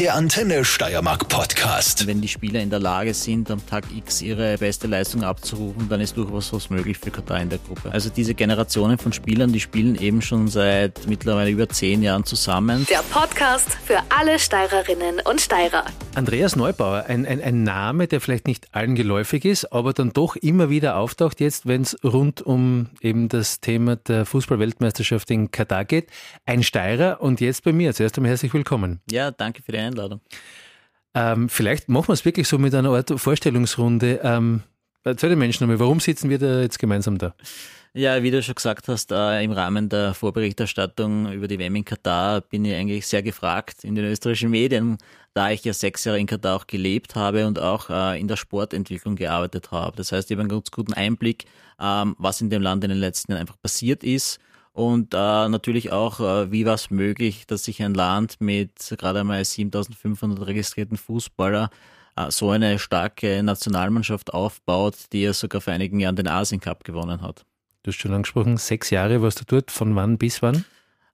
Der Antenne Steiermark Podcast. Wenn die Spieler in der Lage sind, am Tag X ihre beste Leistung abzurufen, dann ist durchaus was möglich für Katar in der Gruppe. Also diese Generationen von Spielern, die spielen eben schon seit mittlerweile über zehn Jahren zusammen. Der Podcast für alle Steirerinnen und Steirer. Andreas Neubauer, ein, ein, ein Name, der vielleicht nicht allen geläufig ist, aber dann doch immer wieder auftaucht jetzt, wenn es rund um eben das Thema der Fußballweltmeisterschaft in Katar geht. Ein Steirer und jetzt bei mir. Zuerst einmal herzlich willkommen. Ja, danke für die Einladung. Ähm, vielleicht machen wir es wirklich so mit einer Art Vorstellungsrunde. Ähm, erzähl den Menschen nochmal, warum sitzen wir da jetzt gemeinsam da? Ja, wie du schon gesagt hast, äh, im Rahmen der Vorberichterstattung über die WM in Katar bin ich eigentlich sehr gefragt in den österreichischen Medien, da ich ja sechs Jahre in Katar auch gelebt habe und auch äh, in der Sportentwicklung gearbeitet habe. Das heißt, ich habe einen ganz guten Einblick, ähm, was in dem Land in den letzten Jahren einfach passiert ist und äh, natürlich auch, äh, wie war es möglich, dass sich ein Land mit gerade einmal 7500 registrierten Fußballer äh, so eine starke Nationalmannschaft aufbaut, die ja sogar vor einigen Jahren den Asien Cup gewonnen hat. Du hast schon angesprochen, sechs Jahre warst du dort, von wann bis wann?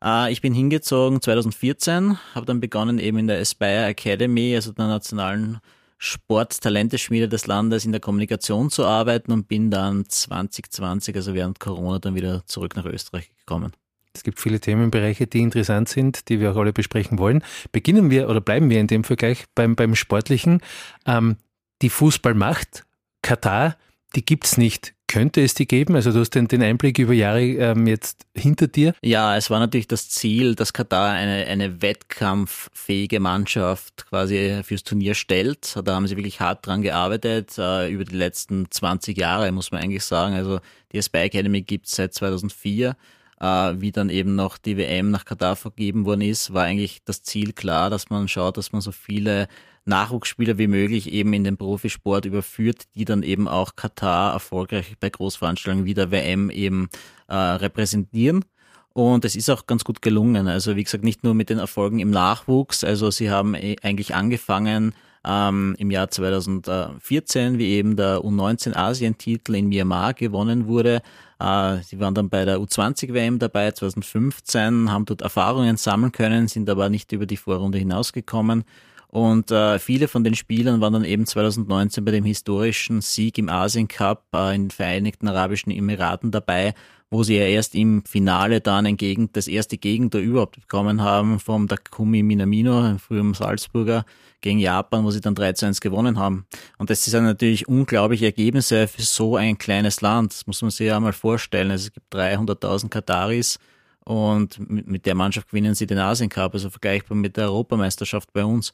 Äh, ich bin hingezogen 2014, habe dann begonnen eben in der Aspire Academy, also der nationalen Sporttalenteschmiede des Landes in der Kommunikation zu arbeiten und bin dann 2020, also während Corona, dann wieder zurück nach Österreich gekommen. Es gibt viele Themenbereiche, die interessant sind, die wir auch alle besprechen wollen. Beginnen wir oder bleiben wir in dem Vergleich beim, beim Sportlichen. Ähm, die Fußballmacht, Katar, die gibt es nicht. Könnte es die geben? Also du hast den, den Einblick über Jahre ähm, jetzt hinter dir. Ja, es war natürlich das Ziel, dass Katar eine, eine wettkampffähige Mannschaft quasi fürs Turnier stellt. Da haben sie wirklich hart dran gearbeitet, äh, über die letzten 20 Jahre, muss man eigentlich sagen. Also die Spy Academy gibt es seit 2004 äh, wie dann eben noch die WM nach Katar vergeben worden ist, war eigentlich das Ziel klar, dass man schaut, dass man so viele Nachwuchsspieler wie möglich eben in den Profisport überführt, die dann eben auch Katar erfolgreich bei Großveranstaltungen wie der WM eben äh, repräsentieren. Und es ist auch ganz gut gelungen. Also wie gesagt, nicht nur mit den Erfolgen im Nachwuchs. Also sie haben eh eigentlich angefangen ähm, im Jahr 2014, wie eben der U19 Asien-Titel in Myanmar gewonnen wurde. Äh, sie waren dann bei der U20-WM dabei 2015, haben dort Erfahrungen sammeln können, sind aber nicht über die Vorrunde hinausgekommen. Und äh, viele von den Spielern waren dann eben 2019 bei dem historischen Sieg im Asien Cup äh, in den Vereinigten Arabischen Emiraten dabei, wo sie ja erst im Finale dann ein Gegend, das erste Gegentor überhaupt bekommen haben vom Takumi Minamino, frühem Salzburger, gegen Japan, wo sie dann 3 zu 1 gewonnen haben. Und das sind natürlich unglaubliche Ergebnisse für so ein kleines Land. Das muss man sich ja mal vorstellen. Also es gibt 300.000 Kataris und mit der Mannschaft gewinnen sie den Asien Cup, also vergleichbar mit der Europameisterschaft bei uns.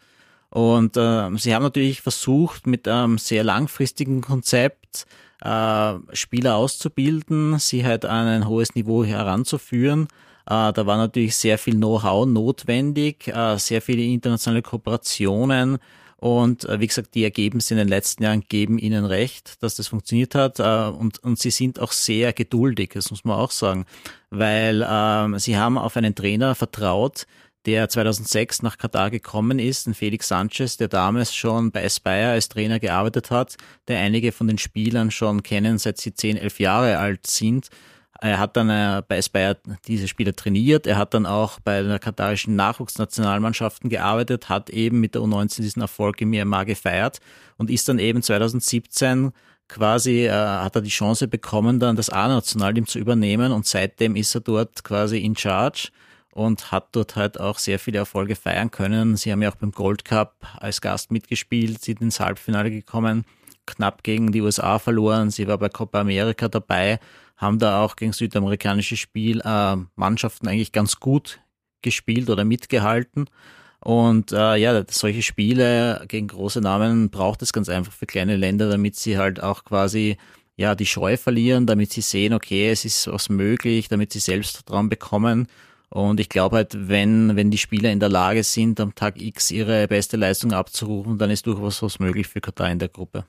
Und äh, sie haben natürlich versucht, mit einem sehr langfristigen Konzept äh, Spieler auszubilden, sie halt an ein hohes Niveau heranzuführen. Äh, da war natürlich sehr viel Know-how notwendig, äh, sehr viele internationale Kooperationen. Und äh, wie gesagt, die Ergebnisse in den letzten Jahren geben ihnen recht, dass das funktioniert hat. Äh, und, und sie sind auch sehr geduldig, das muss man auch sagen, weil äh, sie haben auf einen Trainer vertraut, der 2006 nach Katar gekommen ist, ein Felix Sanchez, der damals schon bei Aspire als Trainer gearbeitet hat, der einige von den Spielern schon kennen, seit sie 10, 11 Jahre alt sind. Er hat dann äh, bei Aspire diese Spieler trainiert. Er hat dann auch bei der katarischen Nachwuchsnationalmannschaften gearbeitet, hat eben mit der U19 diesen Erfolg im Myanmar gefeiert und ist dann eben 2017 quasi, äh, hat er die Chance bekommen, dann das A-Nationalteam zu übernehmen und seitdem ist er dort quasi in charge und hat dort halt auch sehr viele Erfolge feiern können. Sie haben ja auch beim Gold Cup als Gast mitgespielt, sind ins Halbfinale gekommen, knapp gegen die USA verloren. Sie war bei Copa America dabei, haben da auch gegen südamerikanische Spiel äh, Mannschaften eigentlich ganz gut gespielt oder mitgehalten. Und äh, ja, solche Spiele gegen große Namen braucht es ganz einfach für kleine Länder, damit sie halt auch quasi ja die Scheu verlieren, damit sie sehen, okay, es ist was möglich, damit sie Selbstvertrauen bekommen und ich glaube halt, wenn, wenn die Spieler in der Lage sind, am Tag X ihre beste Leistung abzurufen, dann ist durchaus was möglich für Katar in der Gruppe.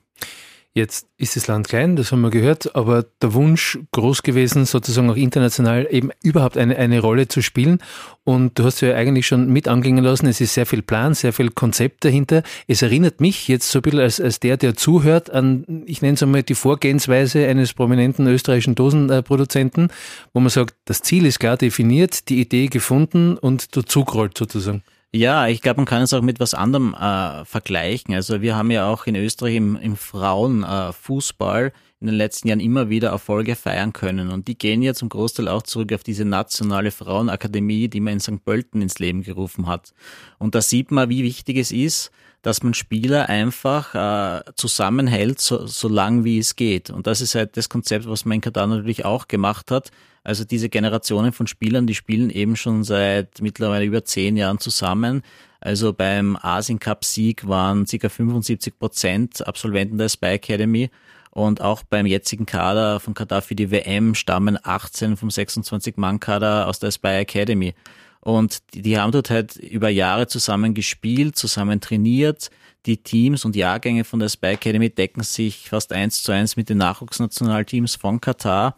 Jetzt ist das Land klein, das haben wir gehört, aber der Wunsch groß gewesen, sozusagen auch international eben überhaupt eine, eine Rolle zu spielen. Und du hast ja eigentlich schon mit anklingen lassen, es ist sehr viel Plan, sehr viel Konzept dahinter. Es erinnert mich jetzt so ein bisschen als, als der, der zuhört, an, ich nenne es einmal die Vorgehensweise eines prominenten österreichischen Dosenproduzenten, wo man sagt, das Ziel ist klar definiert, die Idee gefunden und der Zug rollt sozusagen. Ja, ich glaube, man kann es auch mit was anderem äh, vergleichen. Also wir haben ja auch in Österreich im, im Frauenfußball äh, in den letzten Jahren immer wieder Erfolge feiern können. Und die gehen ja zum Großteil auch zurück auf diese nationale Frauenakademie, die man in St. Pölten ins Leben gerufen hat. Und da sieht man, wie wichtig es ist, dass man Spieler einfach äh, zusammenhält, so, so lang wie es geht. Und das ist halt das Konzept, was man in Katar natürlich auch gemacht hat. Also diese Generationen von Spielern, die spielen eben schon seit mittlerweile über zehn Jahren zusammen. Also beim Asien Cup Sieg waren ca. 75 Prozent Absolventen der Spy Academy. Und auch beim jetzigen Kader von Katar für die WM stammen 18 vom 26-Mann-Kader aus der Spy Academy. Und die, die haben dort halt über Jahre zusammen gespielt, zusammen trainiert. Die Teams und Jahrgänge von der Spy Academy decken sich fast eins zu eins mit den Nachwuchsnationalteams von Katar.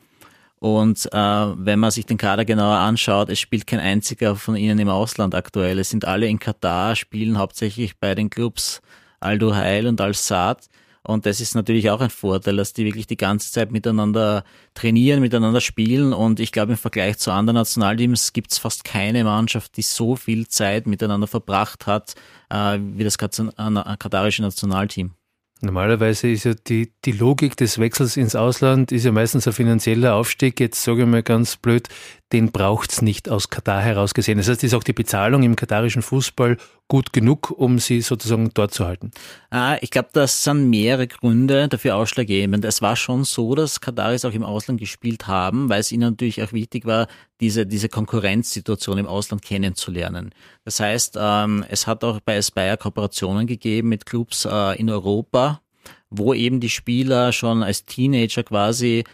Und äh, wenn man sich den Kader genauer anschaut, es spielt kein einziger von ihnen im Ausland aktuell. Es sind alle in Katar, spielen hauptsächlich bei den Clubs Aldo Heil und Al-Sad. Und das ist natürlich auch ein Vorteil, dass die wirklich die ganze Zeit miteinander trainieren, miteinander spielen. Und ich glaube, im Vergleich zu anderen Nationalteams gibt es fast keine Mannschaft, die so viel Zeit miteinander verbracht hat, äh, wie das katarische Nationalteam. Normalerweise ist ja die, die Logik des Wechsels ins Ausland ist ja meistens ein finanzieller Aufstieg. Jetzt sage ich mal ganz blöd, den braucht's nicht aus Katar heraus gesehen. Das heißt, ist auch die Bezahlung im katarischen Fußball gut genug, um sie sozusagen dort zu halten? Ah, ich glaube, das sind mehrere Gründe dafür ausschlaggebend. Es war schon so, dass Kataris auch im Ausland gespielt haben, weil es ihnen natürlich auch wichtig war, diese, diese Konkurrenzsituation im Ausland kennenzulernen. Das heißt, ähm, es hat auch bei Aspire Kooperationen gegeben mit Clubs äh, in Europa, wo eben die Spieler schon als Teenager quasi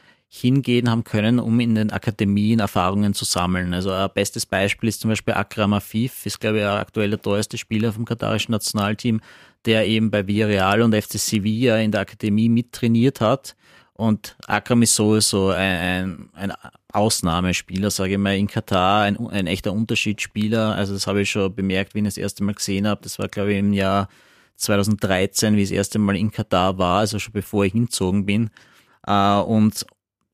hingehen haben können, um in den Akademien Erfahrungen zu sammeln. Also ein bestes Beispiel ist zum Beispiel Akram Afif, ist glaube ich aktuell der teuerste Spieler vom katarischen Nationalteam, der eben bei Villarreal und FC Sevilla in der Akademie mittrainiert hat. Und Akram ist sowieso ein, ein, ein Ausnahmespieler, sage ich mal, in Katar, ein, ein echter Unterschiedsspieler. Also das habe ich schon bemerkt, wie ich das erste Mal gesehen habe. Das war, glaube ich, im Jahr 2013, wie ich das erste Mal in Katar war, also schon bevor ich hinzogen bin. Uh, und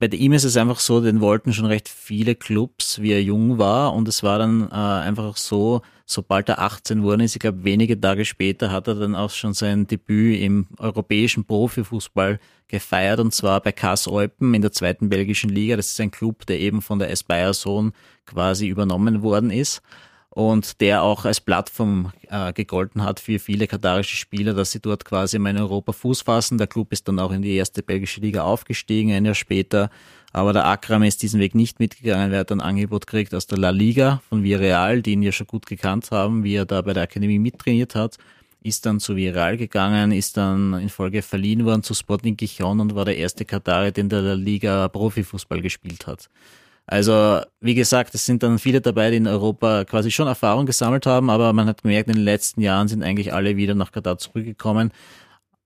bei ihm ist es einfach so, den wollten schon recht viele Clubs, wie er jung war. Und es war dann äh, einfach so, sobald er 18 wurde, ist, ich glaube, wenige Tage später hat er dann auch schon sein Debüt im europäischen Profifußball gefeiert. Und zwar bei Kass Eupen in der zweiten belgischen Liga. Das ist ein Club, der eben von der Esbayer Sohn quasi übernommen worden ist und der auch als Plattform äh, gegolten hat für viele katarische Spieler, dass sie dort quasi mal in Europa Fuß fassen. Der Club ist dann auch in die erste belgische Liga aufgestiegen, ein Jahr später. Aber der Akram ist diesen Weg nicht mitgegangen. Er hat ein Angebot gekriegt aus der La Liga von Villarreal, die ihn ja schon gut gekannt haben, wie er da bei der Akademie mittrainiert hat. Ist dann zu Villarreal gegangen, ist dann in Folge verliehen worden zu Sporting Gijon und war der erste Katarier, den der La Liga Profifußball gespielt hat. Also, wie gesagt, es sind dann viele dabei, die in Europa quasi schon Erfahrung gesammelt haben, aber man hat gemerkt, in den letzten Jahren sind eigentlich alle wieder nach Katar zurückgekommen.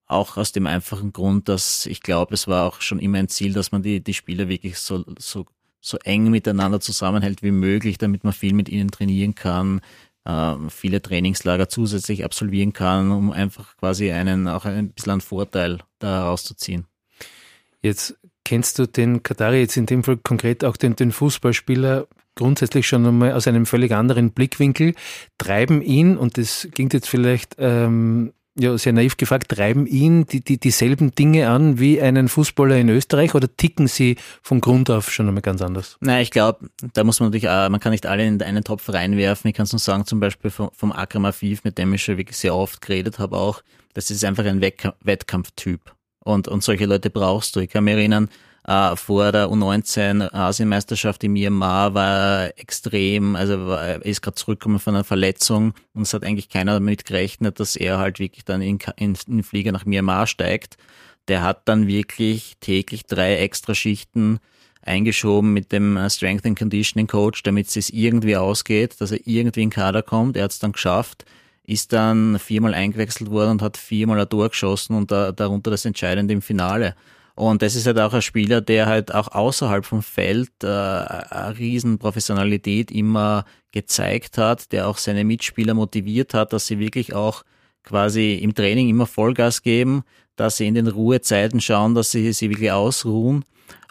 Auch aus dem einfachen Grund, dass ich glaube, es war auch schon immer ein Ziel, dass man die, die Spieler wirklich so, so, so eng miteinander zusammenhält wie möglich, damit man viel mit ihnen trainieren kann, äh, viele Trainingslager zusätzlich absolvieren kann, um einfach quasi einen, auch ein bisschen einen Vorteil da herauszuziehen. Jetzt Kennst du den Katari jetzt in dem Fall konkret auch den, den Fußballspieler grundsätzlich schon einmal aus einem völlig anderen Blickwinkel? Treiben ihn, und das klingt jetzt vielleicht ähm, ja, sehr naiv gefragt, treiben ihn die, die, dieselben Dinge an wie einen Fußballer in Österreich oder ticken sie von Grund auf schon einmal ganz anders? Nein, ich glaube, da muss man natürlich, auch, man kann nicht alle in einen Topf reinwerfen. Ich kann es nur sagen, zum Beispiel vom, vom Akram Afif, mit dem ich schon wirklich sehr oft geredet habe auch, das ist einfach ein Wettkampftyp. Und, und solche Leute brauchst du. Ich kann mich erinnern, äh, vor der U19 Asienmeisterschaft in Myanmar war extrem, also war, ist gerade zurückgekommen von einer Verletzung und es hat eigentlich keiner damit gerechnet, dass er halt wirklich dann in, in, in Flieger nach Myanmar steigt. Der hat dann wirklich täglich drei extra Schichten eingeschoben mit dem Strength and Conditioning Coach, damit es irgendwie ausgeht, dass er irgendwie in Kader kommt. Er hat es dann geschafft ist dann viermal eingewechselt worden und hat viermal ein Tor geschossen und da, darunter das Entscheidende im Finale. Und das ist halt auch ein Spieler, der halt auch außerhalb vom Feld äh, eine riesen Professionalität immer gezeigt hat, der auch seine Mitspieler motiviert hat, dass sie wirklich auch quasi im Training immer Vollgas geben, dass sie in den Ruhezeiten schauen, dass sie sie wirklich ausruhen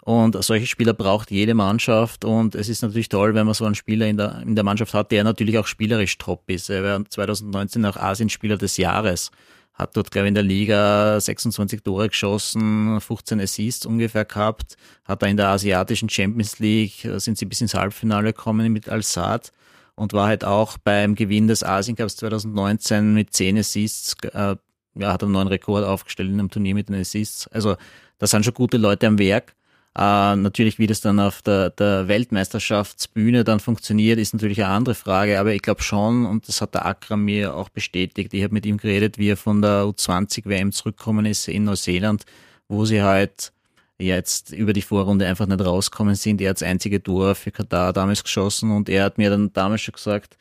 Und solche Spieler braucht jede Mannschaft und es ist natürlich toll, wenn man so einen Spieler in der, in der Mannschaft hat, der natürlich auch spielerisch top ist. Er war 2019 auch Asienspieler des Jahres. Hat dort, glaube ich, in der Liga 26 Tore geschossen, 15 Assists ungefähr gehabt. Hat da in der asiatischen Champions League, äh, sind sie bis ins Halbfinale gekommen mit Al-Sad und war halt auch beim Gewinn des Asien Cups 2019 mit 10 Assists, äh, ja, hat einen neuen Rekord aufgestellt in einem Turnier mit den Assists. Also da sind schon gute Leute am Werk. Äh, natürlich, wie das dann auf der, der Weltmeisterschaftsbühne dann funktioniert, ist natürlich eine andere Frage. Aber ich glaube schon, und das hat der Akram mir auch bestätigt, ich habe mit ihm geredet, wie er von der U20-WM zurückgekommen ist in Neuseeland, wo sie halt jetzt über die Vorrunde einfach nicht rauskommen sind. Er hat das einzige Tor für Katar damals geschossen und er hat mir dann damals schon gesagt,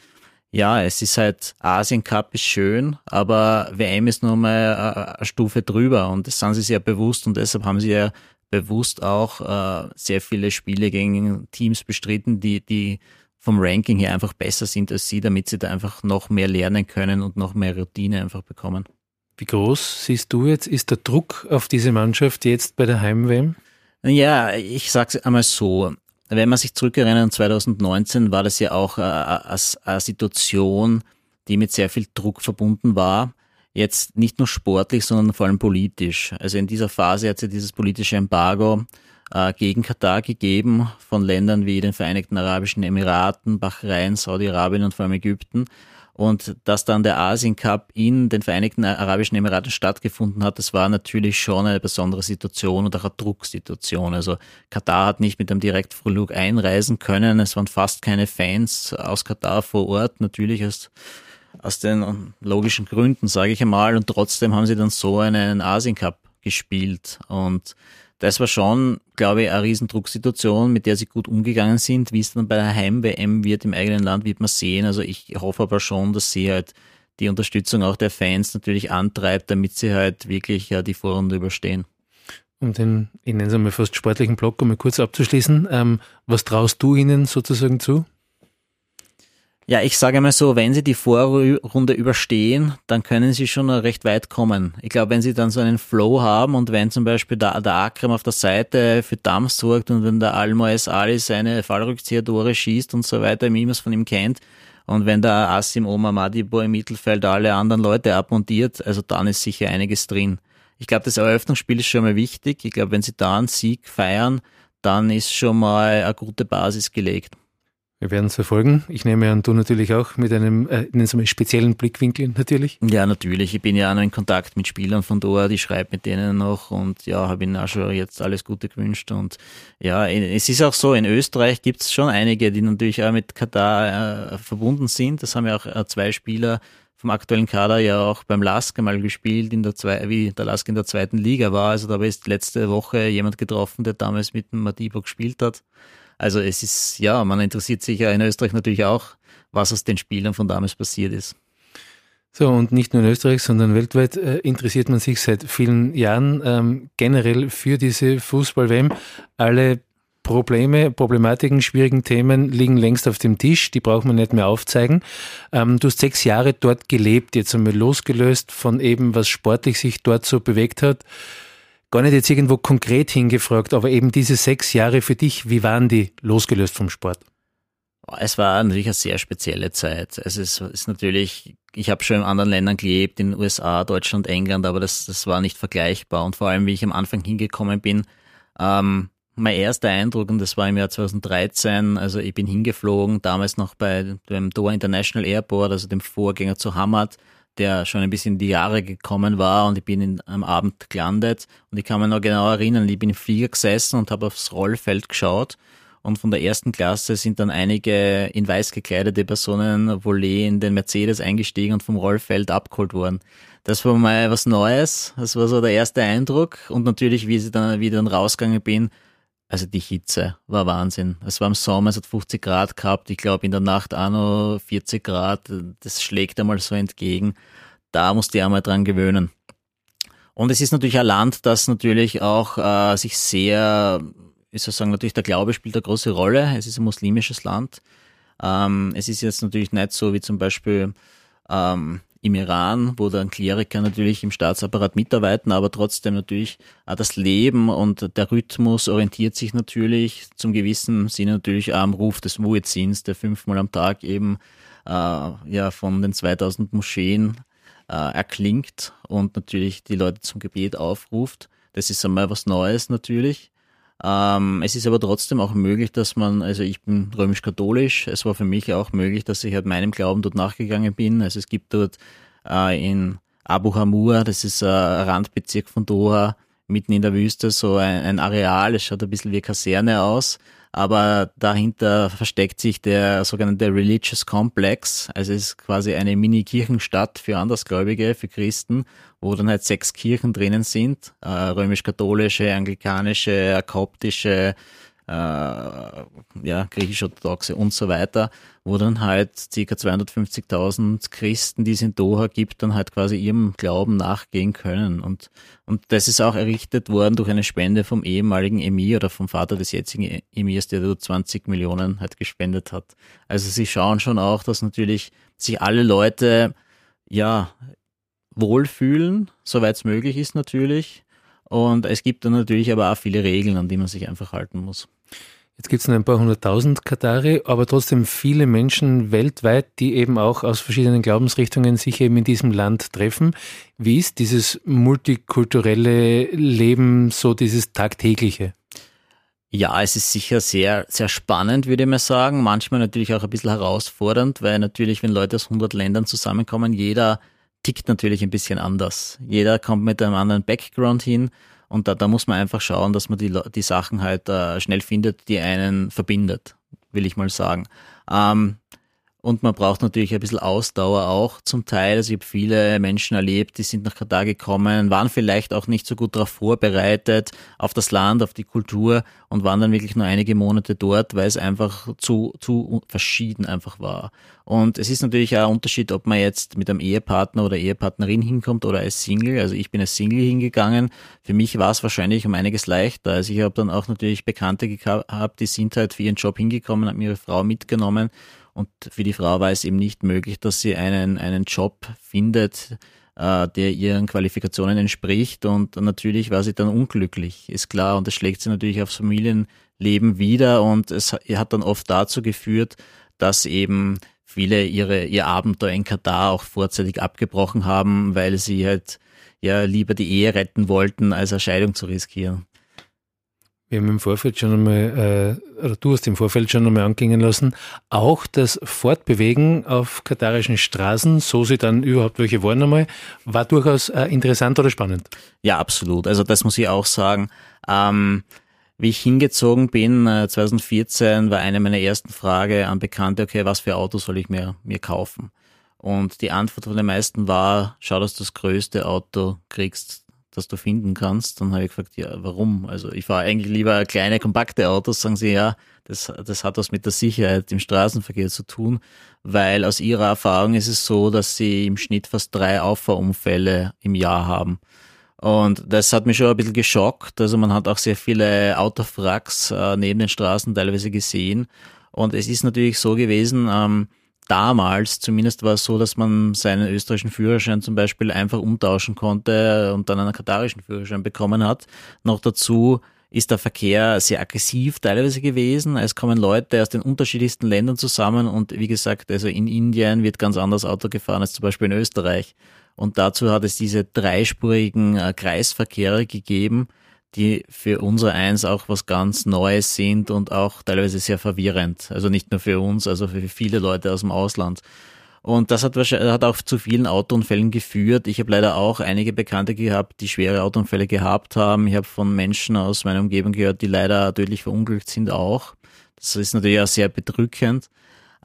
ja, es ist halt, Asien Cup ist schön, aber WM ist nur mal eine Stufe drüber und das sind sie sehr bewusst und deshalb haben sie ja bewusst auch äh, sehr viele Spiele gegen Teams bestritten, die, die vom Ranking her einfach besser sind als sie, damit sie da einfach noch mehr lernen können und noch mehr Routine einfach bekommen. Wie groß siehst du jetzt, ist der Druck auf diese Mannschaft jetzt bei der Heim-WM? Ja, ich sag's einmal so. Wenn man sich zurückerinnert, 2019 war das ja auch äh, eine Situation, die mit sehr viel Druck verbunden war jetzt nicht nur sportlich, sondern vor allem politisch. Also in dieser Phase hat es ja dieses politische Embargo äh, gegen Katar gegeben von Ländern wie den Vereinigten Arabischen Emiraten, Bahrain, Saudi-Arabien und vor allem Ägypten. Und dass dann der Asien Cup in den Vereinigten Arabischen Emiraten stattgefunden hat, das war natürlich schon eine besondere Situation und auch eine Drucksituation. Also Katar hat nicht mit einem Direktflug einreisen können. Es waren fast keine Fans aus Katar vor Ort. Natürlich als aus den logischen Gründen, sage ich einmal. Und trotzdem haben sie dann so einen Asien Cup gespielt. Und das war schon, glaube ich, eine Riesendrucksituation, mit der sie gut umgegangen sind. Wie es dann bei der Heim-WM wird im eigenen Land, wird man sehen. Also ich hoffe aber schon, dass sie halt die Unterstützung auch der Fans natürlich antreibt, damit sie halt wirklich ja die Vorrunde überstehen. Um den, ich nenne es einmal fast sportlichen Block, um mal kurz abzuschließen, ähm, was traust du ihnen sozusagen zu? Ja, ich sage mal so, wenn Sie die Vorrunde überstehen, dann können Sie schon recht weit kommen. Ich glaube, wenn Sie dann so einen Flow haben und wenn zum Beispiel der, der Akram auf der Seite für Dampf sorgt und wenn der Almoes Ali seine Fallrückzieher-Tore schießt und so weiter, wie man es von ihm kennt, und wenn der Asim Omar Madibo im Mittelfeld alle anderen Leute abmontiert, also dann ist sicher einiges drin. Ich glaube, das Eröffnungsspiel ist schon mal wichtig. Ich glaube, wenn Sie da einen Sieg feiern, dann ist schon mal eine gute Basis gelegt. Wir werden es verfolgen. Ich nehme an, du natürlich auch mit einem äh, einem speziellen Blickwinkel natürlich. Ja, natürlich. Ich bin ja auch noch in Kontakt mit Spielern von dort. Ich schreibe mit denen noch und ja, habe ihnen auch schon jetzt alles Gute gewünscht. Und ja, es ist auch so, in Österreich gibt es schon einige, die natürlich auch mit Katar äh, verbunden sind. Das haben ja auch äh, zwei Spieler vom aktuellen Kader ja auch beim Lask mal gespielt, in der zwei, wie der Lask in der zweiten Liga war. Also da ist letzte Woche jemand getroffen, der damals mit dem Madibo gespielt hat. Also es ist, ja, man interessiert sich ja in Österreich natürlich auch, was aus den Spielern von damals passiert ist. So, und nicht nur in Österreich, sondern weltweit äh, interessiert man sich seit vielen Jahren ähm, generell für diese Fußball-WM. Alle Probleme, Problematiken, schwierigen Themen liegen längst auf dem Tisch, die braucht man nicht mehr aufzeigen. Ähm, du hast sechs Jahre dort gelebt, jetzt einmal losgelöst von eben, was sportlich sich dort so bewegt hat gar nicht jetzt irgendwo konkret hingefragt, aber eben diese sechs Jahre für dich, wie waren die losgelöst vom Sport? Es war natürlich eine sehr spezielle Zeit. Es ist, ist natürlich, ich habe schon in anderen Ländern gelebt, in den USA, Deutschland, England, aber das, das war nicht vergleichbar. Und vor allem, wie ich am Anfang hingekommen bin, ähm, mein erster Eindruck, und das war im Jahr 2013, also ich bin hingeflogen, damals noch bei dem Doha International Airport, also dem Vorgänger zu Hamad, der schon ein bisschen in die Jahre gekommen war und ich bin in, am Abend gelandet. Und ich kann mich noch genau erinnern, ich bin im Flieger gesessen und habe aufs Rollfeld geschaut. Und von der ersten Klasse sind dann einige in weiß gekleidete Personen wohl in den Mercedes eingestiegen und vom Rollfeld abgeholt worden. Das war mal was Neues, das war so der erste Eindruck. Und natürlich, wie ich dann wieder rausgegangen bin, also die Hitze war Wahnsinn. Es war im Sommer, es hat 50 Grad gehabt. Ich glaube in der Nacht auch noch 40 Grad. Das schlägt einmal so entgegen. Da musste ich einmal dran gewöhnen. Und es ist natürlich ein Land, das natürlich auch äh, sich sehr, ich soll sagen, natürlich der Glaube spielt eine große Rolle. Es ist ein muslimisches Land. Ähm, es ist jetzt natürlich nicht so wie zum Beispiel ähm, im Iran, wo dann Kleriker natürlich im Staatsapparat mitarbeiten, aber trotzdem natürlich auch das Leben und der Rhythmus orientiert sich natürlich zum gewissen Sinne natürlich am Ruf des Muezzins, der fünfmal am Tag eben äh, ja von den 2000 Moscheen äh, erklingt und natürlich die Leute zum Gebet aufruft. Das ist einmal was Neues natürlich. Ähm, es ist aber trotzdem auch möglich, dass man, also ich bin römisch-katholisch, es war für mich auch möglich, dass ich halt meinem Glauben dort nachgegangen bin. Also es gibt dort äh, in Abu Hamur, das ist ein Randbezirk von Doha, mitten in der Wüste, so ein, ein Areal, es schaut ein bisschen wie Kaserne aus aber dahinter versteckt sich der sogenannte Religious Complex. Also es ist quasi eine Mini-Kirchenstadt für Andersgläubige, für Christen, wo dann halt sechs Kirchen drinnen sind, äh, römisch-katholische, anglikanische, koptische, äh, ja, griechisch-orthodoxe und so weiter, wo dann halt ca. 250.000 Christen, die es in Doha gibt, dann halt quasi ihrem Glauben nachgehen können. Und, und das ist auch errichtet worden durch eine Spende vom ehemaligen Emir oder vom Vater des jetzigen Emirs, der dort 20 Millionen halt gespendet hat. Also sie schauen schon auch, dass natürlich sich alle Leute, ja, wohlfühlen, soweit es möglich ist natürlich. Und es gibt dann natürlich aber auch viele Regeln, an die man sich einfach halten muss. Jetzt gibt es nur ein paar hunderttausend Katari, aber trotzdem viele Menschen weltweit, die eben auch aus verschiedenen Glaubensrichtungen sich eben in diesem Land treffen. Wie ist dieses multikulturelle Leben, so dieses tagtägliche? Ja, es ist sicher sehr, sehr spannend, würde ich mal sagen. Manchmal natürlich auch ein bisschen herausfordernd, weil natürlich, wenn Leute aus 100 Ländern zusammenkommen, jeder tickt natürlich ein bisschen anders. Jeder kommt mit einem anderen Background hin und da, da muss man einfach schauen, dass man die, die Sachen halt äh, schnell findet, die einen verbindet, will ich mal sagen. Ähm, und man braucht natürlich ein bisschen Ausdauer auch zum Teil. Also ich habe viele Menschen erlebt, die sind nach Katar gekommen, waren vielleicht auch nicht so gut darauf vorbereitet, auf das Land, auf die Kultur und waren dann wirklich nur einige Monate dort, weil es einfach zu, zu verschieden einfach war. Und es ist natürlich auch ein Unterschied, ob man jetzt mit einem Ehepartner oder Ehepartnerin hinkommt oder als Single. Also ich bin als Single hingegangen. Für mich war es wahrscheinlich um einiges leichter. Also ich habe dann auch natürlich Bekannte gehabt, die sind halt für ihren Job hingekommen, haben ihre Frau mitgenommen und für die Frau war es eben nicht möglich, dass sie einen, einen Job findet, äh, der ihren Qualifikationen entspricht. Und natürlich war sie dann unglücklich, ist klar. Und das schlägt sie natürlich aufs Familienleben wieder. Und es hat dann oft dazu geführt, dass eben viele ihre, ihr Abenteuer in Katar auch vorzeitig abgebrochen haben, weil sie halt ja lieber die Ehe retten wollten, als eine Scheidung zu riskieren. Wir haben im Vorfeld schon einmal, äh, oder du hast im Vorfeld schon einmal angehen lassen, auch das Fortbewegen auf katarischen Straßen, so sie dann überhaupt welche waren einmal, war durchaus äh, interessant oder spannend. Ja, absolut. Also das muss ich auch sagen. Ähm, wie ich hingezogen bin, äh, 2014, war eine meiner ersten Fragen an Bekannte, okay, was für Auto soll ich mir, mir kaufen? Und die Antwort von den meisten war, schau, dass du das größte Auto kriegst, das du finden kannst. Dann habe ich gefragt, ja, warum? Also ich fahre eigentlich lieber kleine, kompakte Autos, sagen sie, ja, das, das hat was mit der Sicherheit im Straßenverkehr zu tun, weil aus ihrer Erfahrung ist es so, dass sie im Schnitt fast drei Auffahrunfälle im Jahr haben. Und das hat mich schon ein bisschen geschockt. Also man hat auch sehr viele Autofracks äh, neben den Straßen teilweise gesehen. Und es ist natürlich so gewesen, ähm, damals zumindest war es so, dass man seinen österreichischen Führerschein zum Beispiel einfach umtauschen konnte und dann einen katarischen Führerschein bekommen hat. Noch dazu ist der Verkehr sehr aggressiv teilweise gewesen. Es kommen Leute aus den unterschiedlichsten Ländern zusammen und wie gesagt, also in Indien wird ganz anders Auto gefahren als zum Beispiel in Österreich. Und dazu hat es diese dreispurigen äh, Kreisverkehre gegeben, die für unser Eins auch was ganz Neues sind und auch teilweise sehr verwirrend. Also nicht nur für uns, also für viele Leute aus dem Ausland. Und das hat, wahrscheinlich, hat auch zu vielen Autounfällen geführt. Ich habe leider auch einige Bekannte gehabt, die schwere Autounfälle gehabt haben. Ich habe von Menschen aus meiner Umgebung gehört, die leider tödlich verunglückt sind auch. Das ist natürlich auch sehr bedrückend.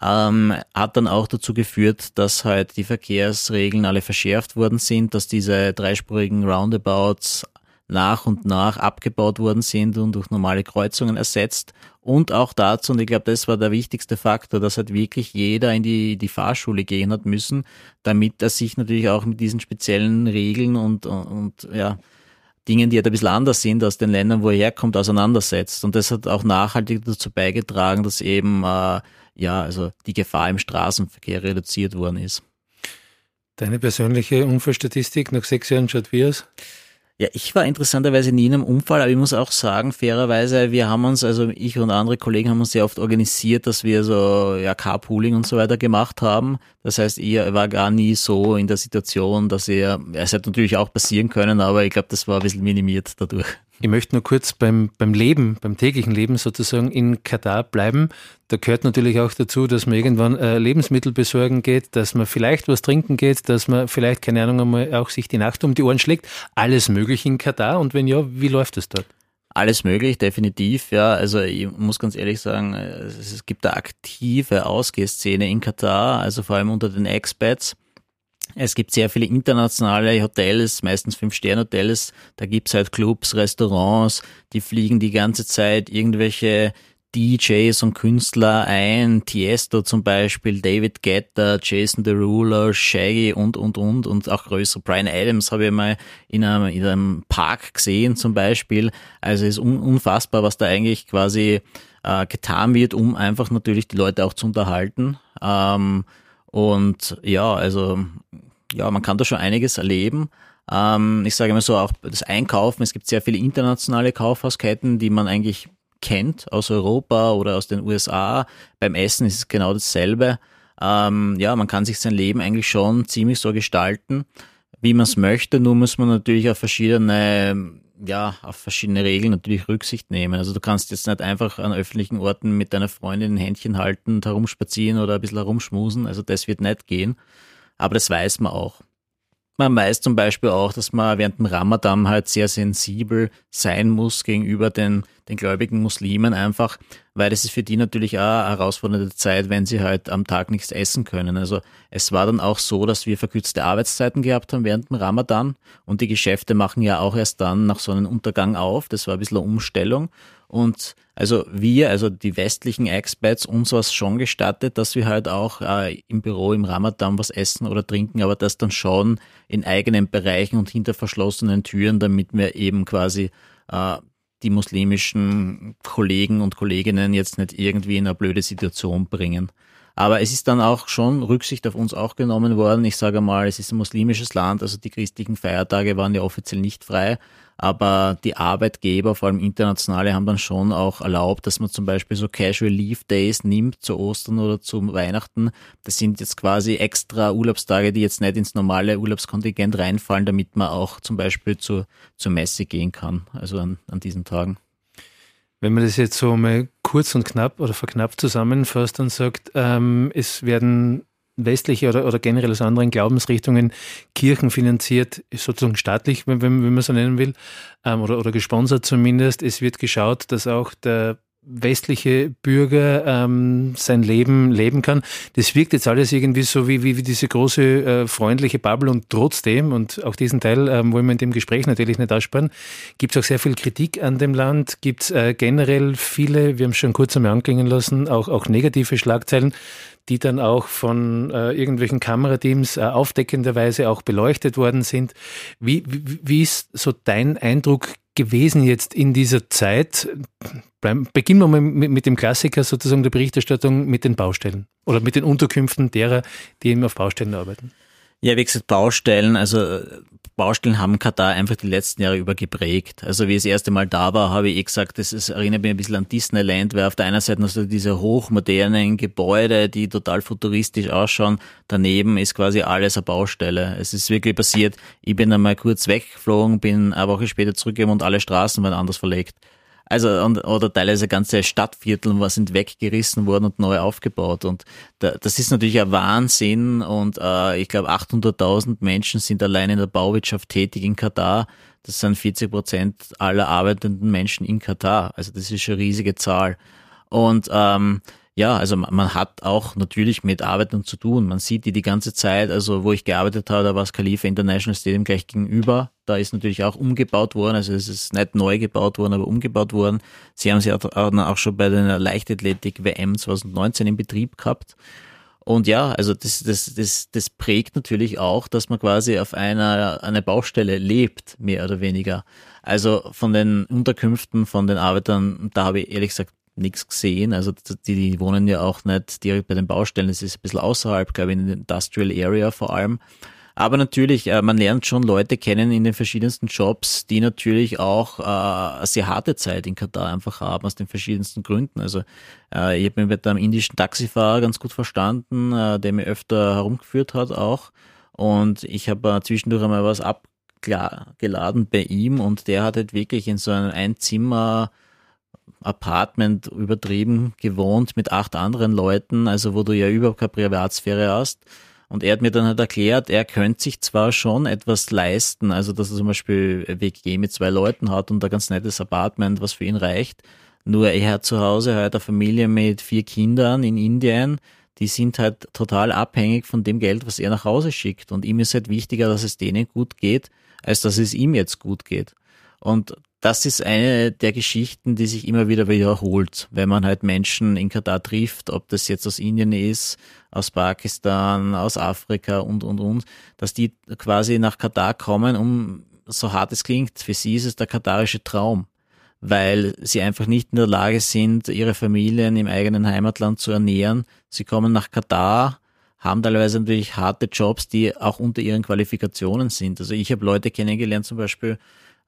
Ähm, hat dann auch dazu geführt, dass halt die Verkehrsregeln alle verschärft worden sind, dass diese dreispurigen Roundabouts nach und nach abgebaut worden sind und durch normale Kreuzungen ersetzt. Und auch dazu, und ich glaube, das war der wichtigste Faktor, dass halt wirklich jeder in die, die Fahrschule gehen hat müssen, damit er sich natürlich auch mit diesen speziellen Regeln und, und ja, Dingen, die halt ein bisschen anders sind aus den Ländern, wo er herkommt, auseinandersetzt. Und das hat auch nachhaltig dazu beigetragen, dass eben äh, ja, also die Gefahr im Straßenverkehr reduziert worden ist. Deine persönliche Unfallstatistik nach sechs Jahren schaut wie aus? Ja, ich war interessanterweise nie in einem Unfall, aber ich muss auch sagen, fairerweise, wir haben uns, also ich und andere Kollegen haben uns sehr oft organisiert, dass wir so ja Carpooling und so weiter gemacht haben. Das heißt, ihr war gar nie so in der Situation, dass ihr, es hätte natürlich auch passieren können, aber ich glaube, das war ein bisschen minimiert dadurch. Ich möchte nur kurz beim, beim Leben, beim täglichen Leben sozusagen in Katar bleiben. Da gehört natürlich auch dazu, dass man irgendwann äh, Lebensmittel besorgen geht, dass man vielleicht was trinken geht, dass man vielleicht, keine Ahnung, einmal auch sich die Nacht um die Ohren schlägt. Alles möglich in Katar und wenn ja, wie läuft es dort? Alles möglich, definitiv, ja. Also ich muss ganz ehrlich sagen, es gibt da aktive Ausgehszene in Katar, also vor allem unter den Expats. Es gibt sehr viele internationale Hotels, meistens Fünf-Sterne-Hotels. Da gibt's halt Clubs, Restaurants, die fliegen die ganze Zeit irgendwelche DJs und Künstler ein, Tiesto zum Beispiel, David Guetta, Jason Derulo, Shaggy und, und, und, und auch größer. Brian Adams habe ich mal in einem, in einem Park gesehen zum Beispiel. Also es ist un, unfassbar, was da eigentlich quasi äh, getan wird, um einfach natürlich die Leute auch zu unterhalten. Ähm, und ja, also ja, man kann da schon einiges erleben. Ähm, ich sage mal so, auch das Einkaufen, es gibt sehr viele internationale Kaufhausketten, die man eigentlich kennt aus Europa oder aus den USA. Beim Essen ist es genau dasselbe. Ähm, ja, man kann sich sein Leben eigentlich schon ziemlich so gestalten, wie man es möchte. Nur muss man natürlich auf verschiedene ja, auf verschiedene Regeln natürlich Rücksicht nehmen. Also du kannst jetzt nicht einfach an öffentlichen Orten mit deiner Freundin ein Händchen halten und herumspazieren oder ein bisschen herumschmusen. Also das wird nicht gehen. Aber das weiß man auch. Man weiß zum Beispiel auch, dass man während dem Ramadan halt sehr sensibel sein muss gegenüber den, den gläubigen Muslimen einfach, weil das ist für die natürlich auch eine herausfordernde Zeit, wenn sie halt am Tag nichts essen können. Also es war dann auch so, dass wir verkürzte Arbeitszeiten gehabt haben während dem Ramadan und die Geschäfte machen ja auch erst dann nach so einem Untergang auf. Das war ein bisschen eine Umstellung und also wir, also die westlichen Expats, uns war es schon gestattet, dass wir halt auch äh, im Büro im Ramadan was essen oder trinken, aber das dann schon in eigenen Bereichen und hinter verschlossenen Türen, damit wir eben quasi äh, die muslimischen Kollegen und Kolleginnen jetzt nicht irgendwie in eine blöde Situation bringen. Aber es ist dann auch schon Rücksicht auf uns auch genommen worden. Ich sage mal, es ist ein muslimisches Land, also die christlichen Feiertage waren ja offiziell nicht frei aber die Arbeitgeber, vor allem internationale, haben dann schon auch erlaubt, dass man zum Beispiel so Casual Leave Days nimmt zu Ostern oder zu Weihnachten. Das sind jetzt quasi extra Urlaubstage, die jetzt nicht ins normale Urlaubskontingent reinfallen, damit man auch zum Beispiel zur, zur Messe gehen kann, also an, an diesen Tagen. Wenn man das jetzt so mal kurz und knapp oder verknappt zusammenfasst und sagt, ähm, es werden westliche oder, oder generell aus anderen Glaubensrichtungen Kirchen finanziert, sozusagen staatlich, wenn, wenn, wenn man so nennen will, ähm, oder, oder gesponsert zumindest. Es wird geschaut, dass auch der westliche Bürger ähm, sein Leben leben kann. Das wirkt jetzt alles irgendwie so wie, wie, wie diese große äh, freundliche Bubble und trotzdem, und auch diesen Teil ähm, wollen wir in dem Gespräch natürlich nicht aussparen, gibt es auch sehr viel Kritik an dem Land, gibt es äh, generell viele, wir haben es schon kurz einmal anklingen lassen, auch, auch negative Schlagzeilen die dann auch von äh, irgendwelchen Kamerateams äh, aufdeckenderweise auch beleuchtet worden sind. Wie, wie, wie ist so dein Eindruck gewesen jetzt in dieser Zeit? Beginnen wir mal mit, dem Klassiker sozusagen der Berichterstattung mit den Baustellen oder mit den Unterkünften derer, die eben auf Baustellen arbeiten. Ja, wie gesagt, Baustellen, also Baustellen haben Katar einfach die letzten Jahre über geprägt. Also wie ich das erste Mal da war, habe ich eh gesagt, das, das erinnert mich ein bisschen an Disneyland, weil auf der einen Seite hast du diese hochmodernen Gebäude, die total futuristisch ausschauen. Daneben ist quasi alles eine Baustelle. Es ist wirklich passiert, ich bin einmal kurz weggeflogen, bin eine Woche später zurückgekommen und alle Straßen waren anders verlegt. Also und, oder teilweise ganze Stadtviertel sind weggerissen worden und neu aufgebaut. Und da, das ist natürlich ein Wahnsinn. Und äh, ich glaube, 800.000 Menschen sind allein in der Bauwirtschaft tätig in Katar. Das sind 40 Prozent aller arbeitenden Menschen in Katar. Also das ist eine riesige Zahl. Und ähm, ja, also man hat auch natürlich mit Arbeitern zu tun. Man sieht die die ganze Zeit. Also wo ich gearbeitet habe, da war das Khalifa International Stadium gleich gegenüber. Da ist natürlich auch umgebaut worden. Also es ist nicht neu gebaut worden, aber umgebaut worden. Sie haben sie auch schon bei der Leichtathletik WM 2019 in Betrieb gehabt. Und ja, also das, das, das, das prägt natürlich auch, dass man quasi auf einer, einer Baustelle lebt, mehr oder weniger. Also von den Unterkünften, von den Arbeitern, da habe ich ehrlich gesagt nichts gesehen. Also die, die wohnen ja auch nicht direkt bei den Baustellen. Es ist ein bisschen außerhalb, glaube ich, in der Industrial Area vor allem. Aber natürlich, äh, man lernt schon Leute kennen in den verschiedensten Jobs, die natürlich auch äh, eine sehr harte Zeit in Katar einfach haben, aus den verschiedensten Gründen. Also äh, ich habe mich mit einem indischen Taxifahrer ganz gut verstanden, der mir öfter herumgeführt hat auch. Und ich habe zwischendurch einmal was abgeladen bei ihm und der hat halt wirklich in so einem Einzimmer Apartment übertrieben gewohnt mit acht anderen Leuten, also wo du ja überhaupt keine Privatsphäre hast. Und er hat mir dann halt erklärt, er könnte sich zwar schon etwas leisten, also dass er zum Beispiel WG mit zwei Leuten hat und ein ganz nettes Apartment, was für ihn reicht. Nur er hat zu Hause halt eine Familie mit vier Kindern in Indien, die sind halt total abhängig von dem Geld, was er nach Hause schickt. Und ihm ist halt wichtiger, dass es denen gut geht, als dass es ihm jetzt gut geht. Und das ist eine der Geschichten, die sich immer wieder wiederholt, wenn man halt Menschen in Katar trifft, ob das jetzt aus Indien ist, aus Pakistan, aus Afrika und, und, und, dass die quasi nach Katar kommen, um, so hart es klingt, für sie ist es der katarische Traum, weil sie einfach nicht in der Lage sind, ihre Familien im eigenen Heimatland zu ernähren. Sie kommen nach Katar, haben teilweise natürlich harte Jobs, die auch unter ihren Qualifikationen sind. Also ich habe Leute kennengelernt, zum Beispiel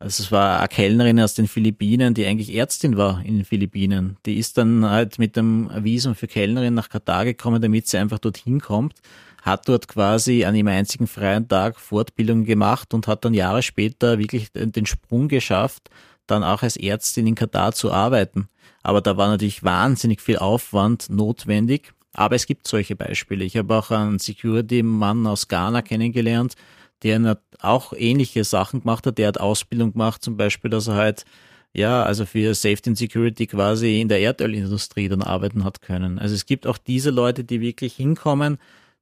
also es war eine Kellnerin aus den Philippinen, die eigentlich Ärztin war in den Philippinen. Die ist dann halt mit dem Visum für Kellnerin nach Katar gekommen, damit sie einfach dorthin kommt, hat dort quasi an ihrem einzigen freien Tag Fortbildung gemacht und hat dann Jahre später wirklich den Sprung geschafft, dann auch als Ärztin in Katar zu arbeiten. Aber da war natürlich wahnsinnig viel Aufwand notwendig. Aber es gibt solche Beispiele. Ich habe auch einen Security-Mann aus Ghana kennengelernt, der auch ähnliche Sachen gemacht hat. Der hat Ausbildung gemacht, zum Beispiel, dass er halt, ja, also für Safety and Security quasi in der Erdölindustrie dann arbeiten hat können. Also es gibt auch diese Leute, die wirklich hinkommen,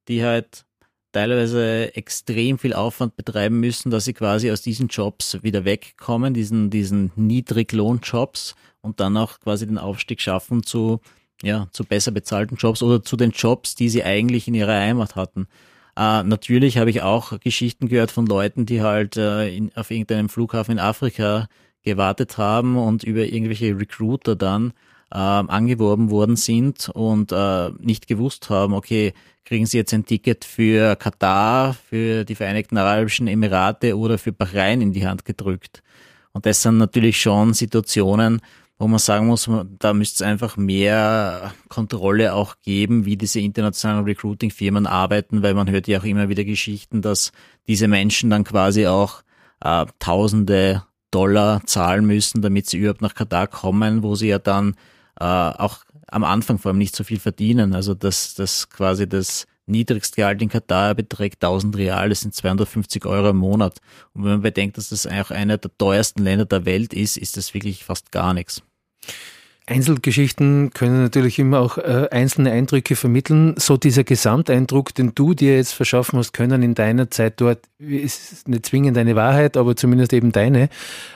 die halt teilweise extrem viel Aufwand betreiben müssen, dass sie quasi aus diesen Jobs wieder wegkommen, diesen, diesen Niedriglohnjobs und dann auch quasi den Aufstieg schaffen zu, ja, zu besser bezahlten Jobs oder zu den Jobs, die sie eigentlich in ihrer Heimat hatten. Äh, natürlich habe ich auch Geschichten gehört von Leuten, die halt äh, in, auf irgendeinem Flughafen in Afrika gewartet haben und über irgendwelche Recruiter dann äh, angeworben worden sind und äh, nicht gewusst haben, okay, kriegen sie jetzt ein Ticket für Katar, für die Vereinigten Arabischen Emirate oder für Bahrain in die Hand gedrückt. Und das sind natürlich schon Situationen, wo man sagen muss, da müsste es einfach mehr Kontrolle auch geben, wie diese internationalen Recruiting-Firmen arbeiten, weil man hört ja auch immer wieder Geschichten, dass diese Menschen dann quasi auch äh, Tausende Dollar zahlen müssen, damit sie überhaupt nach Katar kommen, wo sie ja dann äh, auch am Anfang vor allem nicht so viel verdienen. Also dass das quasi das Niedrigstgehalt in Katar beträgt 1000 Real, das sind 250 Euro im Monat. Und wenn man bedenkt, dass das eigentlich einer der teuersten Länder der Welt ist, ist das wirklich fast gar nichts. Einzelgeschichten können natürlich immer auch äh, einzelne Eindrücke vermitteln. So dieser Gesamteindruck, den du dir jetzt verschaffen hast können in deiner Zeit dort, ist nicht zwingend deine Wahrheit, aber zumindest eben deine.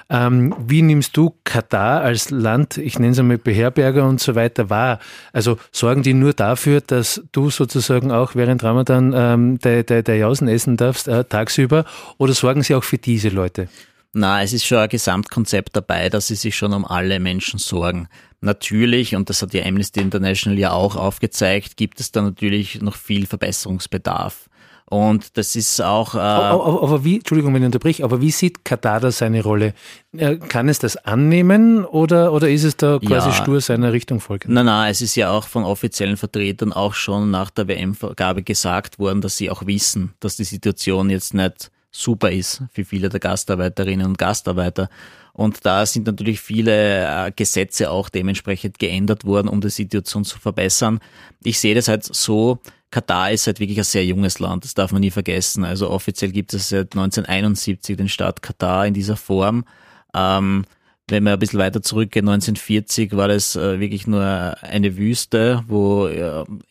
Ähm, wie nimmst du Katar als Land, ich nenne es einmal Beherberger und so weiter, wahr? Also sorgen die nur dafür, dass du sozusagen auch während Ramadan ähm, der, der, der Jausen essen darfst, äh, tagsüber, oder sorgen sie auch für diese Leute? Na, es ist schon ein Gesamtkonzept dabei, dass sie sich schon um alle Menschen sorgen. Natürlich, und das hat ja Amnesty International ja auch aufgezeigt, gibt es da natürlich noch viel Verbesserungsbedarf. Und das ist auch. Äh aber, aber, wie, Entschuldigung, wenn ich unterbrich, aber wie sieht Katar da seine Rolle? Äh, kann es das annehmen oder, oder ist es da quasi ja, stur seiner Richtung folgend? Nein, nein, es ist ja auch von offiziellen Vertretern auch schon nach der WM-Vergabe gesagt worden, dass sie auch wissen, dass die Situation jetzt nicht super ist für viele der Gastarbeiterinnen und Gastarbeiter. Und da sind natürlich viele äh, Gesetze auch dementsprechend geändert worden, um die Situation zu verbessern. Ich sehe das halt so, Katar ist halt wirklich ein sehr junges Land, das darf man nie vergessen. Also offiziell gibt es seit 1971 den Staat Katar in dieser Form. Ähm, wenn wir ein bisschen weiter zurückgehen, 1940 war das äh, wirklich nur eine Wüste, wo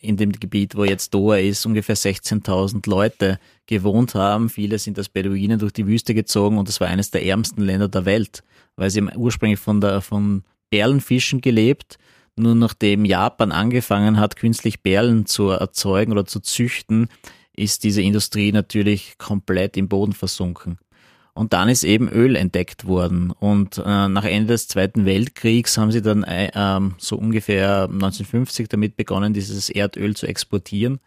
in dem Gebiet, wo jetzt Doha ist, ungefähr 16.000 Leute gewohnt haben. Viele sind als Beduinen durch die Wüste gezogen und es war eines der ärmsten Länder der Welt, weil sie ursprünglich von der, von Perlenfischen gelebt. Nur nachdem Japan angefangen hat, künstlich Perlen zu erzeugen oder zu züchten, ist diese Industrie natürlich komplett im Boden versunken. Und dann ist eben Öl entdeckt worden. Und äh, nach Ende des Zweiten Weltkriegs haben sie dann äh, so ungefähr 1950 damit begonnen, dieses Erdöl zu exportieren.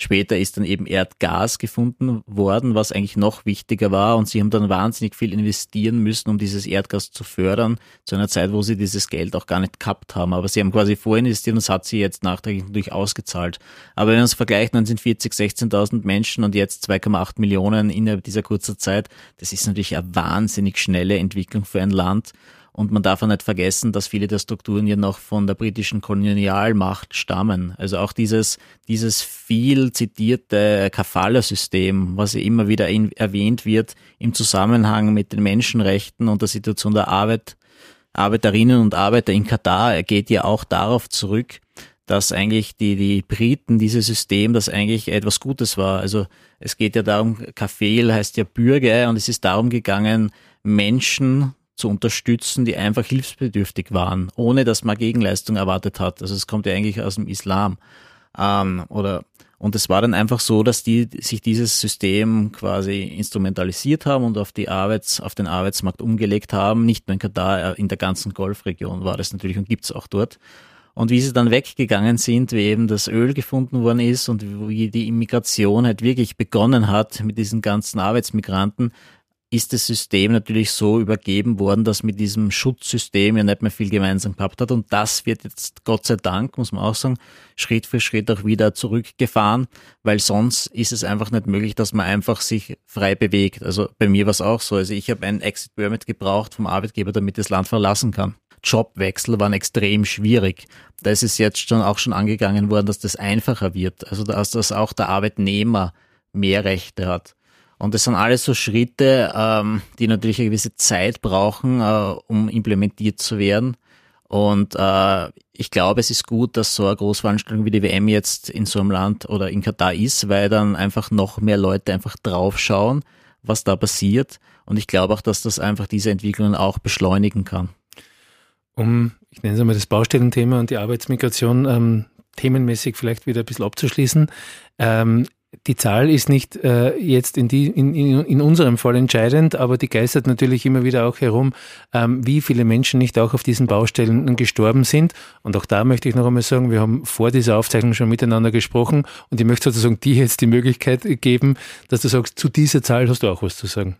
Später ist dann eben Erdgas gefunden worden, was eigentlich noch wichtiger war. Und sie haben dann wahnsinnig viel investieren müssen, um dieses Erdgas zu fördern, zu einer Zeit, wo sie dieses Geld auch gar nicht gehabt haben. Aber sie haben quasi vorinvestiert und das hat sie jetzt nachträglich natürlich ausgezahlt. Aber wenn man es vergleicht, dann sind 40, 16.000 Menschen und jetzt 2,8 Millionen innerhalb dieser kurzen Zeit. Das ist natürlich eine wahnsinnig schnelle Entwicklung für ein Land. Und man darf auch nicht vergessen, dass viele der Strukturen ja noch von der britischen Kolonialmacht stammen. Also auch dieses, dieses viel zitierte Kafala-System, was ja immer wieder in, erwähnt wird im Zusammenhang mit den Menschenrechten und der Situation der Arbeit, Arbeiterinnen und Arbeiter in Katar, geht ja auch darauf zurück, dass eigentlich die, die Briten, dieses System, das eigentlich etwas Gutes war. Also es geht ja darum, Kafel heißt ja Bürger und es ist darum gegangen, Menschen zu unterstützen, die einfach hilfsbedürftig waren, ohne dass man Gegenleistung erwartet hat. Also es kommt ja eigentlich aus dem Islam. Ähm, oder und es war dann einfach so, dass die sich dieses System quasi instrumentalisiert haben und auf die Arbeits, auf den Arbeitsmarkt umgelegt haben. Nicht nur in Katar, äh, in der ganzen Golfregion war das natürlich und gibt's auch dort. Und wie sie dann weggegangen sind, wie eben das Öl gefunden worden ist und wie die Immigration halt wirklich begonnen hat mit diesen ganzen Arbeitsmigranten, ist das System natürlich so übergeben worden, dass mit diesem Schutzsystem ja nicht mehr viel gemeinsam gehabt hat. Und das wird jetzt, Gott sei Dank, muss man auch sagen, Schritt für Schritt auch wieder zurückgefahren, weil sonst ist es einfach nicht möglich, dass man einfach sich frei bewegt. Also bei mir war es auch so. Also ich habe ein Exit Permit gebraucht vom Arbeitgeber, damit das Land verlassen kann. Jobwechsel waren extrem schwierig. Da ist es jetzt schon auch schon angegangen worden, dass das einfacher wird. Also dass, dass auch der Arbeitnehmer mehr Rechte hat. Und das sind alles so Schritte, ähm, die natürlich eine gewisse Zeit brauchen, äh, um implementiert zu werden. Und äh, ich glaube, es ist gut, dass so eine Großveranstaltung wie die WM jetzt in so einem Land oder in Katar ist, weil dann einfach noch mehr Leute einfach draufschauen, was da passiert. Und ich glaube auch, dass das einfach diese Entwicklungen auch beschleunigen kann. Um, ich nenne es einmal das Baustellenthema und die Arbeitsmigration ähm, themenmäßig vielleicht wieder ein bisschen abzuschließen. Ähm, die Zahl ist nicht äh, jetzt in, die, in, in, unserem Fall entscheidend, aber die geistert natürlich immer wieder auch herum, ähm, wie viele Menschen nicht auch auf diesen Baustellen gestorben sind. Und auch da möchte ich noch einmal sagen, wir haben vor dieser Aufzeichnung schon miteinander gesprochen und ich möchte sozusagen dir jetzt die Möglichkeit geben, dass du sagst, zu dieser Zahl hast du auch was zu sagen.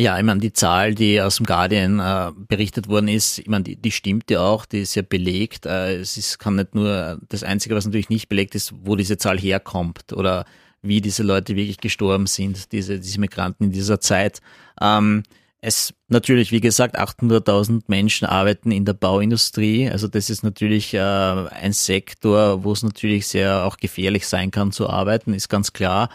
Ja, ich meine, die Zahl, die aus dem Guardian äh, berichtet worden ist, ich meine, die, die stimmt ja auch, die ist ja belegt. Äh, es ist, kann nicht nur, das Einzige, was natürlich nicht belegt ist, wo diese Zahl herkommt oder wie diese Leute wirklich gestorben sind, diese, diese Migranten in dieser Zeit. Ähm, es natürlich, wie gesagt, 800.000 Menschen arbeiten in der Bauindustrie. Also das ist natürlich äh, ein Sektor, wo es natürlich sehr auch gefährlich sein kann zu arbeiten, ist ganz klar.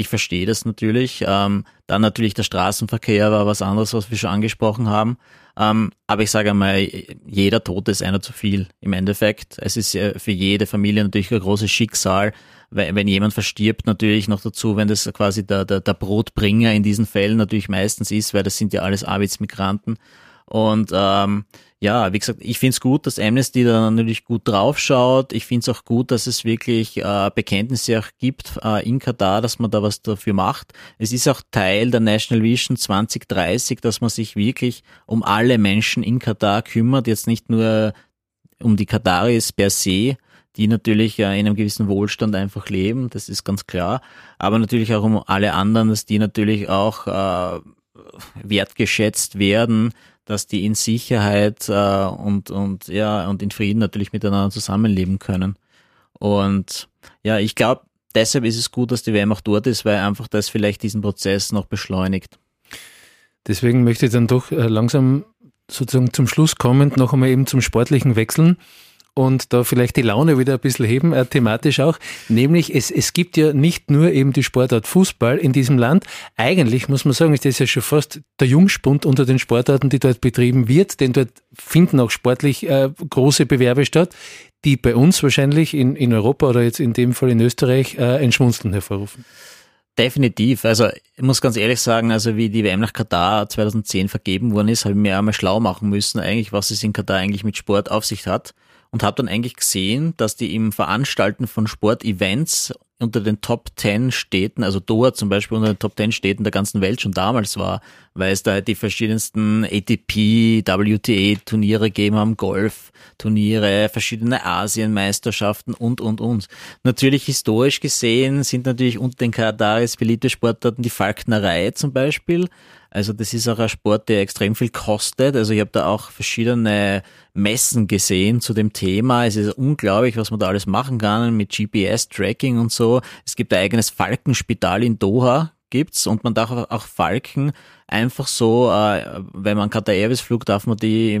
Ich verstehe das natürlich. Ähm, dann natürlich der Straßenverkehr war was anderes, was wir schon angesprochen haben. Ähm, aber ich sage einmal, jeder Tote ist einer zu viel im Endeffekt. Es ist für jede Familie natürlich ein großes Schicksal, weil, wenn jemand verstirbt, natürlich noch dazu, wenn das quasi der, der, der Brotbringer in diesen Fällen natürlich meistens ist, weil das sind ja alles Arbeitsmigranten. Und ähm, ja, wie gesagt, ich finde es gut, dass Amnesty da natürlich gut draufschaut. Ich finde es auch gut, dass es wirklich äh, Bekenntnisse auch gibt äh, in Katar, dass man da was dafür macht. Es ist auch Teil der National Vision 2030, dass man sich wirklich um alle Menschen in Katar kümmert, jetzt nicht nur um die Kataris per se, die natürlich äh, in einem gewissen Wohlstand einfach leben, das ist ganz klar, aber natürlich auch um alle anderen, dass die natürlich auch äh, wertgeschätzt werden, dass die in Sicherheit äh, und, und, ja, und in Frieden natürlich miteinander zusammenleben können. Und ja, ich glaube, deshalb ist es gut, dass die auch dort ist, weil einfach das vielleicht diesen Prozess noch beschleunigt. Deswegen möchte ich dann doch äh, langsam sozusagen zum Schluss kommend noch einmal eben zum sportlichen wechseln und da vielleicht die Laune wieder ein bisschen heben, äh, thematisch auch. Nämlich, es, es gibt ja nicht nur eben die Sportart Fußball in diesem Land. Eigentlich muss man sagen, ist das ja schon fast der Jungspund unter den Sportarten, die dort betrieben wird, denn dort finden auch sportlich äh, große Bewerbe statt, die bei uns wahrscheinlich in, in Europa oder jetzt in dem Fall in Österreich äh, ein Schmunzeln hervorrufen. Definitiv. Also ich muss ganz ehrlich sagen, also wie die WM nach Katar 2010 vergeben worden ist, habe ich mir einmal schlau machen müssen, eigentlich, was es in Katar eigentlich mit Sport auf sich hat und habe dann eigentlich gesehen, dass die im Veranstalten von Sportevents unter den Top 10 Städten, also Doha zum Beispiel unter den Top 10 Städten der ganzen Welt schon damals war, weil es da halt die verschiedensten ATP, WTA Turniere gegeben haben, Golf, Turniere, verschiedene Asienmeisterschaften und, und, und. Natürlich historisch gesehen sind natürlich unter den Kataris beliebte Sportarten die Falknerei zum Beispiel. Also das ist auch ein Sport, der extrem viel kostet. Also ich habe da auch verschiedene Messen gesehen zu dem Thema. Es ist unglaublich, was man da alles machen kann mit GPS-Tracking und so. Es gibt ein eigenes Falkenspital in Doha, gibt's und man darf auch Falken einfach so, äh, wenn man Qatar Airways flog, darf man die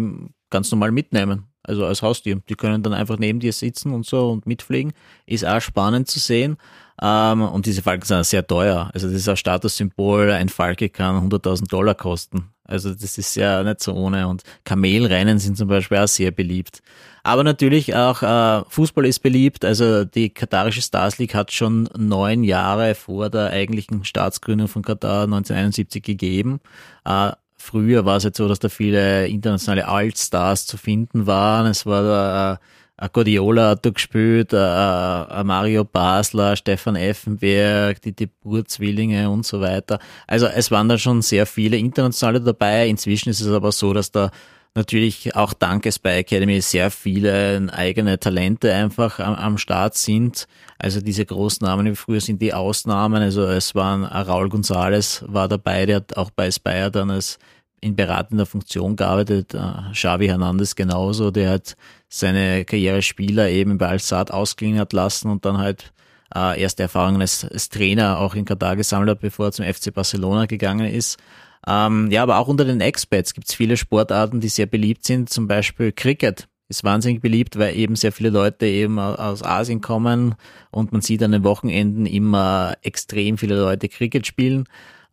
ganz normal mitnehmen. Also als Haustier. Die können dann einfach neben dir sitzen und so und mitfliegen. Ist auch spannend zu sehen. Ähm, und diese Falken sind sehr teuer. Also das ist ein Statussymbol. Ein Falke kann 100.000 Dollar kosten. Also das ist ja nicht so ohne. Und Kamelrennen sind zum Beispiel auch sehr beliebt. Aber natürlich auch äh, Fußball ist beliebt. Also die katarische Stars League hat schon neun Jahre vor der eigentlichen Staatsgründung von Katar 1971 gegeben. Äh, früher war es jetzt so, dass da viele internationale Altstars zu finden waren. Es war äh, ein Guardiola hat da gespielt, ein Mario Basler, Stefan Effenberg, die De und so weiter. Also es waren da schon sehr viele internationale dabei. Inzwischen ist es aber so, dass da natürlich auch dank Spy Academy sehr viele eigene Talente einfach am, am Start sind. Also diese Großnamen wie früher sind die Ausnahmen. Also es waren Raul González war dabei, der hat auch bei Spire dann als in beratender Funktion gearbeitet. Äh, Xavi Hernandez genauso, der hat seine Karriere Spieler eben bei Al-Sad ausklingen hat lassen und dann halt äh, erste Erfahrungen als, als, Trainer auch in Katar gesammelt hat, bevor er zum FC Barcelona gegangen ist. Ähm, ja, aber auch unter den Expats gibt es viele Sportarten, die sehr beliebt sind, zum Beispiel Cricket ist wahnsinnig beliebt, weil eben sehr viele Leute eben aus Asien kommen und man sieht an den Wochenenden immer extrem viele Leute Cricket spielen.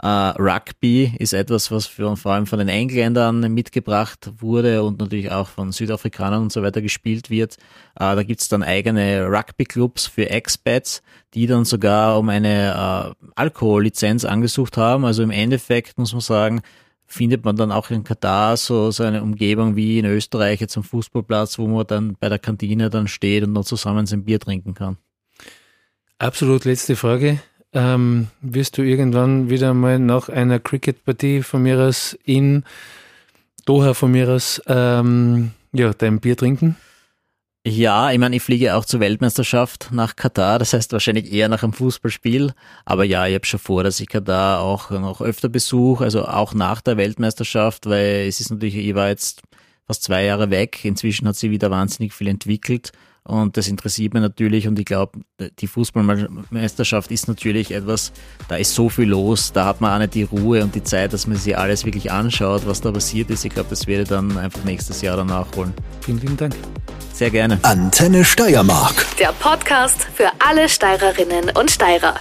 Uh, Rugby ist etwas, was für, vor allem von den Engländern mitgebracht wurde und natürlich auch von Südafrikanern und so weiter gespielt wird. Uh, da gibt's dann eigene Rugby-Clubs für Expats, die dann sogar um eine uh, Alkohollizenz angesucht haben. Also im Endeffekt muss man sagen, findet man dann auch in Katar so, so eine Umgebung wie in Österreich jetzt am Fußballplatz, wo man dann bei der Kantine dann steht und noch zusammen sein Bier trinken kann. Absolut letzte Frage. Ähm, wirst du irgendwann wieder mal nach einer Cricket-Partie von mir aus in Doha von mir aus ähm, ja, dein Bier trinken? Ja, ich meine, ich fliege auch zur Weltmeisterschaft nach Katar, das heißt wahrscheinlich eher nach einem Fußballspiel. Aber ja, ich habe schon vor, dass ich Katar auch noch öfter besuche, also auch nach der Weltmeisterschaft, weil es ist natürlich, ich war jetzt fast zwei Jahre weg. Inzwischen hat sie wieder wahnsinnig viel entwickelt. Und das interessiert mich natürlich und ich glaube, die Fußballmeisterschaft ist natürlich etwas, da ist so viel los, da hat man auch nicht die Ruhe und die Zeit, dass man sich alles wirklich anschaut, was da passiert ist. Ich glaube, das werde ich dann einfach nächstes Jahr dann nachholen. Vielen lieben Dank. Sehr gerne. Antenne Steiermark. Der Podcast für alle Steirerinnen und Steirer.